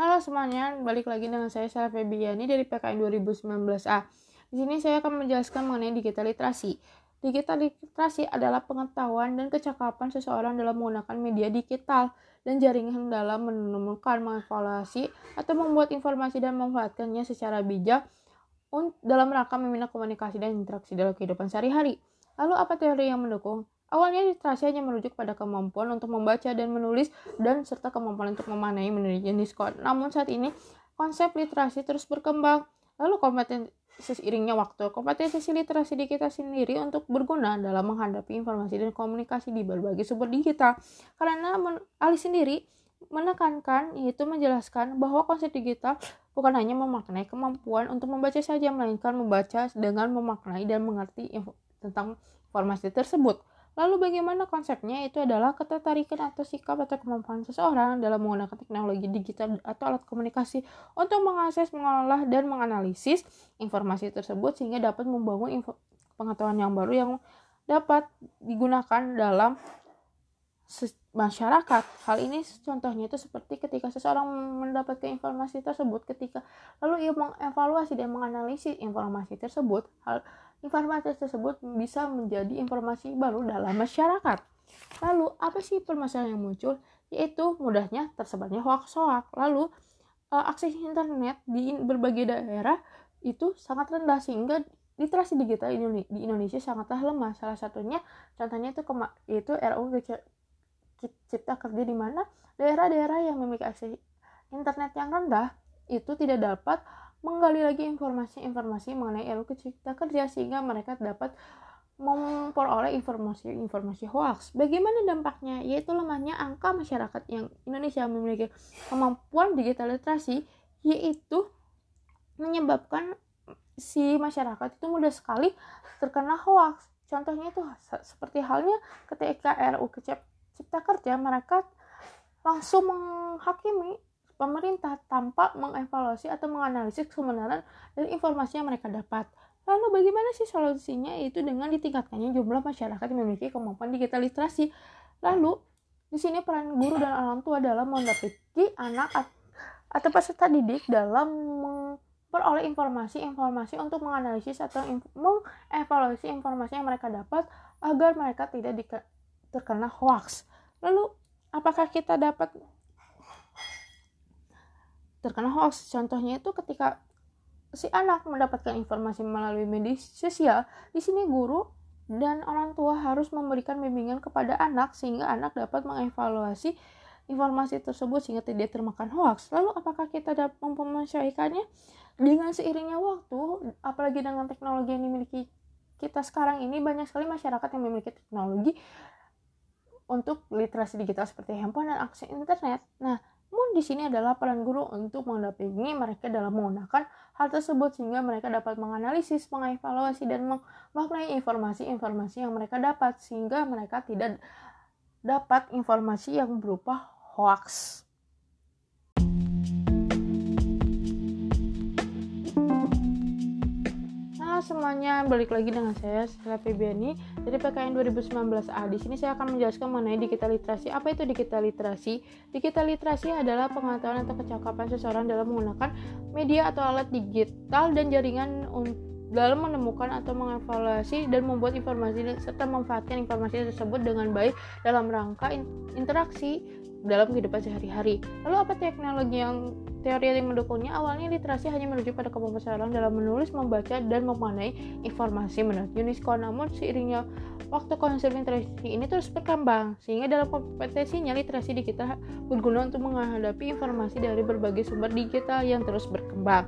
Halo semuanya, balik lagi dengan saya Sarah Febiani dari PKN 2019A. Di sini saya akan menjelaskan mengenai digital literasi. Digital literasi adalah pengetahuan dan kecakapan seseorang dalam menggunakan media digital dan jaringan dalam menemukan, mengevaluasi, atau membuat informasi dan memanfaatkannya secara bijak dalam rangka meminta komunikasi dan interaksi dalam kehidupan sehari-hari. Lalu apa teori yang mendukung? Awalnya literasi hanya merujuk pada kemampuan untuk membaca dan menulis dan serta kemampuan untuk memanai mengenai jenis kode. Namun saat ini konsep literasi terus berkembang. Lalu kompetensi seiringnya waktu, kompetensi literasi di kita sendiri untuk berguna dalam menghadapi informasi dan komunikasi di berbagai sumber digital. Karena Ali sendiri menekankan yaitu menjelaskan bahwa konsep digital bukan hanya memaknai kemampuan untuk membaca saja, melainkan membaca dengan memaknai dan mengerti tentang informasi tersebut. Lalu bagaimana konsepnya? Itu adalah ketertarikan atau sikap atau kemampuan seseorang dalam menggunakan teknologi digital atau alat komunikasi untuk mengakses, mengolah, dan menganalisis informasi tersebut sehingga dapat membangun pengetahuan yang baru yang dapat digunakan dalam masyarakat. Hal ini contohnya itu seperti ketika seseorang mendapatkan informasi tersebut ketika lalu ia mengevaluasi dan menganalisis informasi tersebut, hal informasi tersebut bisa menjadi informasi baru dalam masyarakat. Lalu, apa sih permasalahan yang muncul? Yaitu mudahnya tersebarnya hoax-hoax. Lalu, uh, akses internet di berbagai daerah itu sangat rendah sehingga literasi digital di Indonesia sangatlah lemah. Salah satunya contohnya itu yaitu RUU Cipta Kerja di mana daerah-daerah yang memiliki akses internet yang rendah itu tidak dapat menggali lagi informasi-informasi mengenai RUU Cipta Kerja sehingga mereka dapat memperoleh informasi-informasi hoax. Bagaimana dampaknya? Yaitu lemahnya angka masyarakat yang Indonesia memiliki kemampuan digital literasi, yaitu menyebabkan si masyarakat itu mudah sekali terkena hoax. Contohnya itu seperti halnya ketika RUU Cipta Kerja mereka langsung menghakimi pemerintah tanpa mengevaluasi atau menganalisis kebenaran dari informasi yang mereka dapat. Lalu bagaimana sih solusinya? Itu dengan ditingkatkannya jumlah masyarakat yang memiliki kemampuan digital literasi. Lalu di sini peran guru dan orang tua dalam mendampingi anak atau peserta didik dalam memperoleh informasi-informasi untuk menganalisis atau mengevaluasi informasi yang mereka dapat agar mereka tidak terkena hoax. Lalu apakah kita dapat terkena hoax. Contohnya itu ketika si anak mendapatkan informasi melalui media sosial, di sini guru dan orang tua harus memberikan bimbingan kepada anak sehingga anak dapat mengevaluasi informasi tersebut sehingga tidak termakan hoax. Lalu apakah kita dapat mempermasyaikannya dengan seiringnya waktu, apalagi dengan teknologi yang dimiliki kita sekarang ini banyak sekali masyarakat yang memiliki teknologi untuk literasi digital seperti handphone dan akses internet. Nah, di sini adalah peran guru untuk mendampingi mereka dalam menggunakan hal tersebut sehingga mereka dapat menganalisis, mengevaluasi dan memaknai informasi-informasi yang mereka dapat sehingga mereka tidak dapat informasi yang berupa semuanya, balik lagi dengan saya Stella Febiani dari PKN 2019A. Di sini saya akan menjelaskan mengenai digital literasi. Apa itu digital literasi? Digital literasi adalah pengetahuan atau kecakapan seseorang dalam menggunakan media atau alat digital dan jaringan dalam menemukan atau mengevaluasi dan membuat informasi serta memanfaatkan informasi tersebut dengan baik dalam rangka interaksi dalam kehidupan sehari-hari. Lalu apa teknologi yang teori yang mendukungnya? Awalnya literasi hanya merujuk pada kemampuan seseorang dalam menulis, membaca, dan memanai informasi menurut UNESCO. Namun seiringnya waktu konsep literasi ini terus berkembang, sehingga dalam kompetensinya literasi di kita berguna untuk menghadapi informasi dari berbagai sumber digital yang terus berkembang.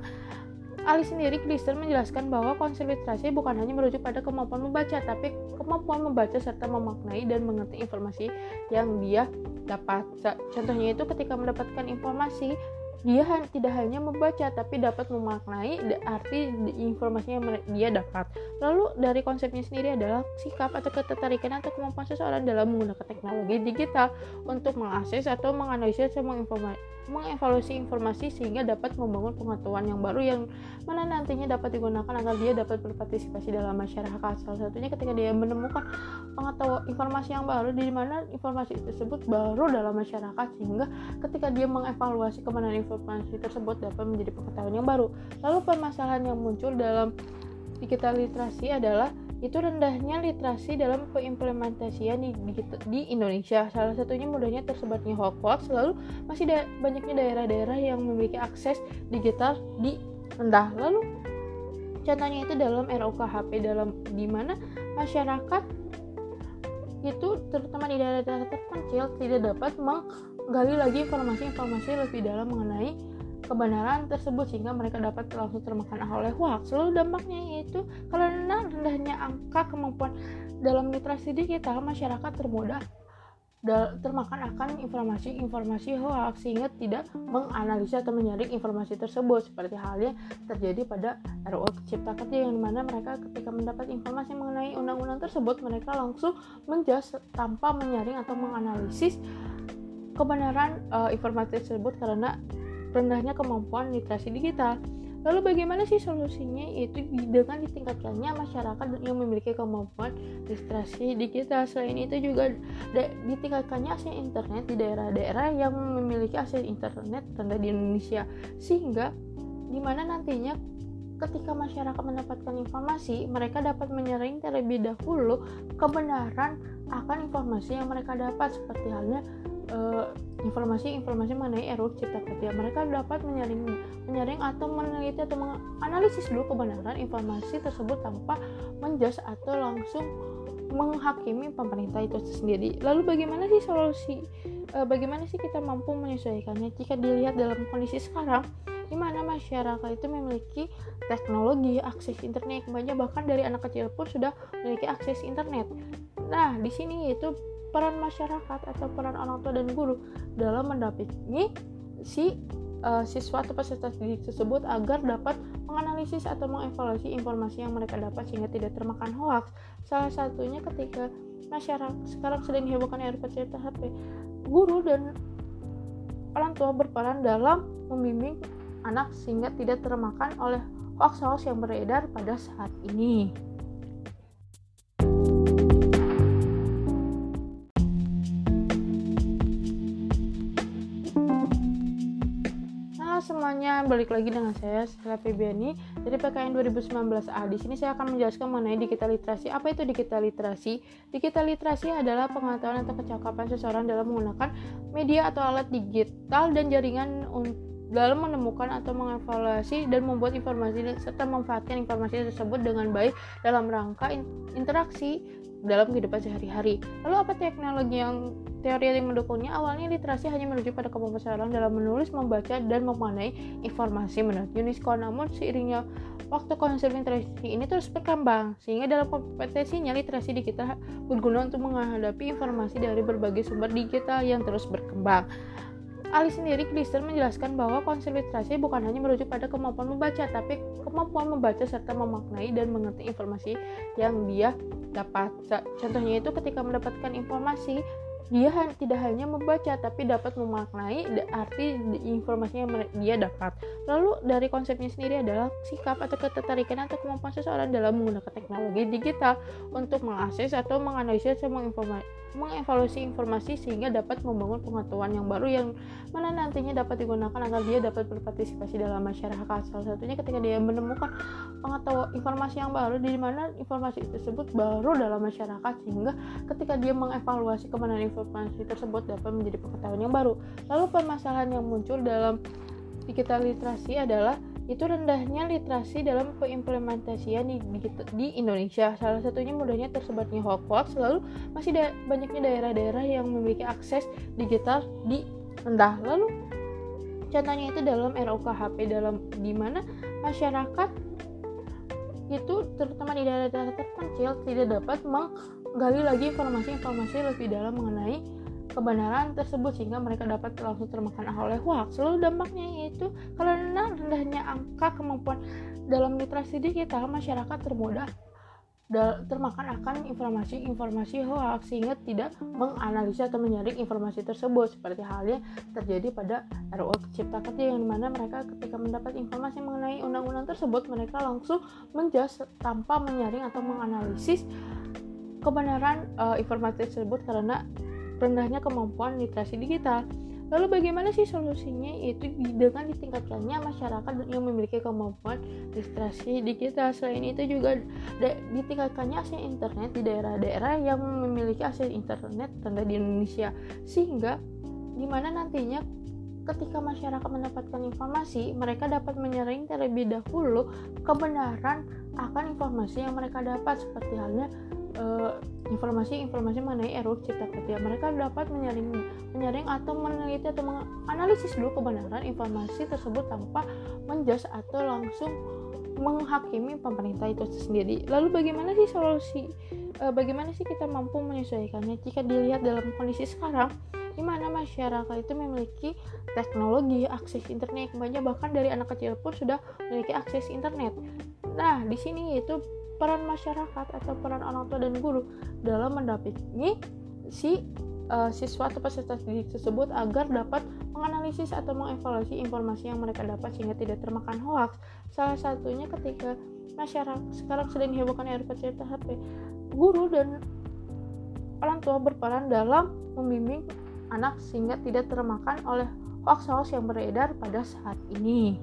Ali sendiri, Kristen menjelaskan bahwa konsep literasi bukan hanya merujuk pada kemampuan membaca, tapi kemampuan membaca serta memaknai dan mengerti informasi yang dia dapat. Contohnya itu ketika mendapatkan informasi, dia tidak hanya membaca tapi dapat memaknai arti informasi yang dia dapat. Lalu dari konsepnya sendiri adalah sikap atau ketertarikan atau kemampuan seseorang dalam menggunakan teknologi digital untuk mengakses atau menganalisis semua informasi mengevaluasi informasi sehingga dapat membangun pengetahuan yang baru yang mana nantinya dapat digunakan agar dia dapat berpartisipasi dalam masyarakat. Salah satunya ketika dia menemukan pengetahuan informasi yang baru di mana informasi tersebut baru dalam masyarakat sehingga ketika dia mengevaluasi kebenaran informasi tersebut dapat menjadi pengetahuan yang baru. Lalu permasalahan yang muncul dalam digital literasi adalah itu rendahnya literasi dalam pengimplementasian di, di, di Indonesia. Salah satunya mudahnya tersebarnya hoax, lalu masih da banyaknya daerah-daerah yang memiliki akses digital di rendah. Lalu contohnya itu dalam RUKHP dalam di mana masyarakat itu terutama di daerah-daerah terpencil tidak dapat menggali lagi informasi-informasi lebih dalam mengenai kebenaran tersebut sehingga mereka dapat langsung termakan oleh hoax. Lalu dampaknya yaitu karena rendahnya angka kemampuan dalam literasi digital masyarakat termudah termakan akan informasi-informasi hoax sehingga tidak menganalisa atau menyaring informasi tersebut seperti halnya terjadi pada RUU Cipta Kerja yang di mana mereka ketika mendapat informasi mengenai undang-undang tersebut mereka langsung menjas tanpa menyaring atau menganalisis kebenaran uh, informasi tersebut karena rendahnya kemampuan literasi digital. Lalu bagaimana sih solusinya? Itu dengan ditingkatkannya masyarakat yang memiliki kemampuan literasi digital. Selain itu juga ditingkatkannya akses internet di daerah-daerah yang memiliki akses internet rendah di Indonesia. Sehingga di mana nantinya ketika masyarakat mendapatkan informasi, mereka dapat menyaring terlebih dahulu kebenaran akan informasi yang mereka dapat seperti halnya informasi-informasi uh, mengenai RUU Cipta Kerja. Mereka dapat menyaring, menyaring atau meneliti atau menganalisis dulu kebenaran informasi tersebut tanpa menjas atau langsung menghakimi pemerintah itu sendiri. Lalu bagaimana sih solusi? Uh, bagaimana sih kita mampu menyesuaikannya? Jika dilihat dalam kondisi sekarang, di mana masyarakat itu memiliki teknologi, akses internet banyak bahkan dari anak kecil pun sudah memiliki akses internet. Nah, di sini itu peran masyarakat atau peran orang tua dan guru dalam mendampingi si uh, siswa atau peserta didik tersebut agar dapat menganalisis atau mengevaluasi informasi yang mereka dapat sehingga tidak termakan hoax. Salah satunya ketika masyarakat sekarang sedang dihebohkan RPC HP, guru dan orang tua berperan dalam membimbing anak sehingga tidak termakan oleh hoax-hoax yang beredar pada saat ini. Semuanya, balik lagi dengan saya Stella Febiani dari PKN 2019A. Di sini saya akan menjelaskan mengenai digital literasi. Apa itu digital literasi? Digital literasi adalah pengetahuan atau kecakapan seseorang dalam menggunakan media atau alat digital dan jaringan dalam menemukan atau mengevaluasi dan membuat informasi serta memanfaatkan informasi tersebut dengan baik dalam rangka interaksi dalam kehidupan sehari-hari. Lalu apa teknologi yang teori yang mendukungnya? Awalnya literasi hanya menuju pada kemampuan dalam menulis, membaca, dan memanai informasi menurut UNESCO. Namun seiringnya waktu konsep literasi ini terus berkembang, sehingga dalam kompetensinya literasi digital berguna untuk menghadapi informasi dari berbagai sumber digital yang terus berkembang. Ali sendiri, Krister menjelaskan bahwa konsep literasi bukan hanya merujuk pada kemampuan membaca, tapi kemampuan membaca serta memaknai dan mengerti informasi yang dia dapat. Contohnya itu ketika mendapatkan informasi, dia tidak hanya membaca tapi dapat memaknai arti informasi yang dia dapat. Lalu dari konsepnya sendiri adalah sikap atau ketertarikan atau kemampuan seseorang dalam menggunakan teknologi digital untuk mengakses atau menganalisis semua informasi mengevaluasi informasi sehingga dapat membangun pengetahuan yang baru yang mana nantinya dapat digunakan agar dia dapat berpartisipasi dalam masyarakat. Salah satunya ketika dia menemukan pengetahuan informasi yang baru di mana informasi tersebut baru dalam masyarakat sehingga ketika dia mengevaluasi informasi informasi tersebut dapat menjadi pengetahuan yang baru. Lalu permasalahan yang muncul dalam digital literasi adalah itu rendahnya literasi dalam pengimplementasian di, di, di Indonesia. Salah satunya mudahnya tersebarnya hoax, lalu masih da banyaknya daerah-daerah yang memiliki akses digital di rendah. Lalu contohnya itu dalam RUKHP dalam di mana masyarakat itu terutama di daerah-daerah terpencil tidak dapat menggali lagi informasi-informasi lebih dalam mengenai kebenaran tersebut sehingga mereka dapat langsung termakan oleh hoax. Lalu dampaknya yaitu karena rendahnya angka kemampuan dalam literasi digital masyarakat termudah termakan akan informasi-informasi hoax sehingga tidak menganalisa atau menyaring informasi tersebut seperti halnya terjadi pada RUU Cipta Kerja yang di mana mereka ketika mendapat informasi mengenai undang-undang tersebut mereka langsung menjas tanpa menyaring atau menganalisis kebenaran uh, informasi tersebut karena rendahnya kemampuan literasi digital. Lalu bagaimana sih solusinya? Itu dengan ditingkatkannya masyarakat yang memiliki kemampuan literasi digital. Selain itu juga ditingkatkannya akses internet di daerah-daerah yang memiliki akses internet rendah di Indonesia. Sehingga di mana nantinya ketika masyarakat mendapatkan informasi, mereka dapat menyaring terlebih dahulu kebenaran akan informasi yang mereka dapat seperti halnya uh, informasi-informasi mengenai RUU Cipta Kerja. Mereka dapat menyaring, menyaring atau meneliti atau menganalisis dulu kebenaran informasi tersebut tanpa menjas atau langsung menghakimi pemerintah itu sendiri. Lalu bagaimana sih solusi? E, bagaimana sih kita mampu menyesuaikannya jika dilihat dalam kondisi sekarang di mana masyarakat itu memiliki teknologi, akses internet banyak bahkan dari anak kecil pun sudah memiliki akses internet. Nah, di sini itu peran masyarakat atau peran orang tua dan guru dalam mendampingi si uh, siswa atau peserta didik tersebut agar dapat menganalisis atau mengevaluasi informasi yang mereka dapat sehingga tidak termakan hoax. Salah satunya ketika masyarakat sekarang sedang dihebohkan RPC HP, guru dan orang tua berperan dalam membimbing anak sehingga tidak termakan oleh hoax-hoax yang beredar pada saat ini.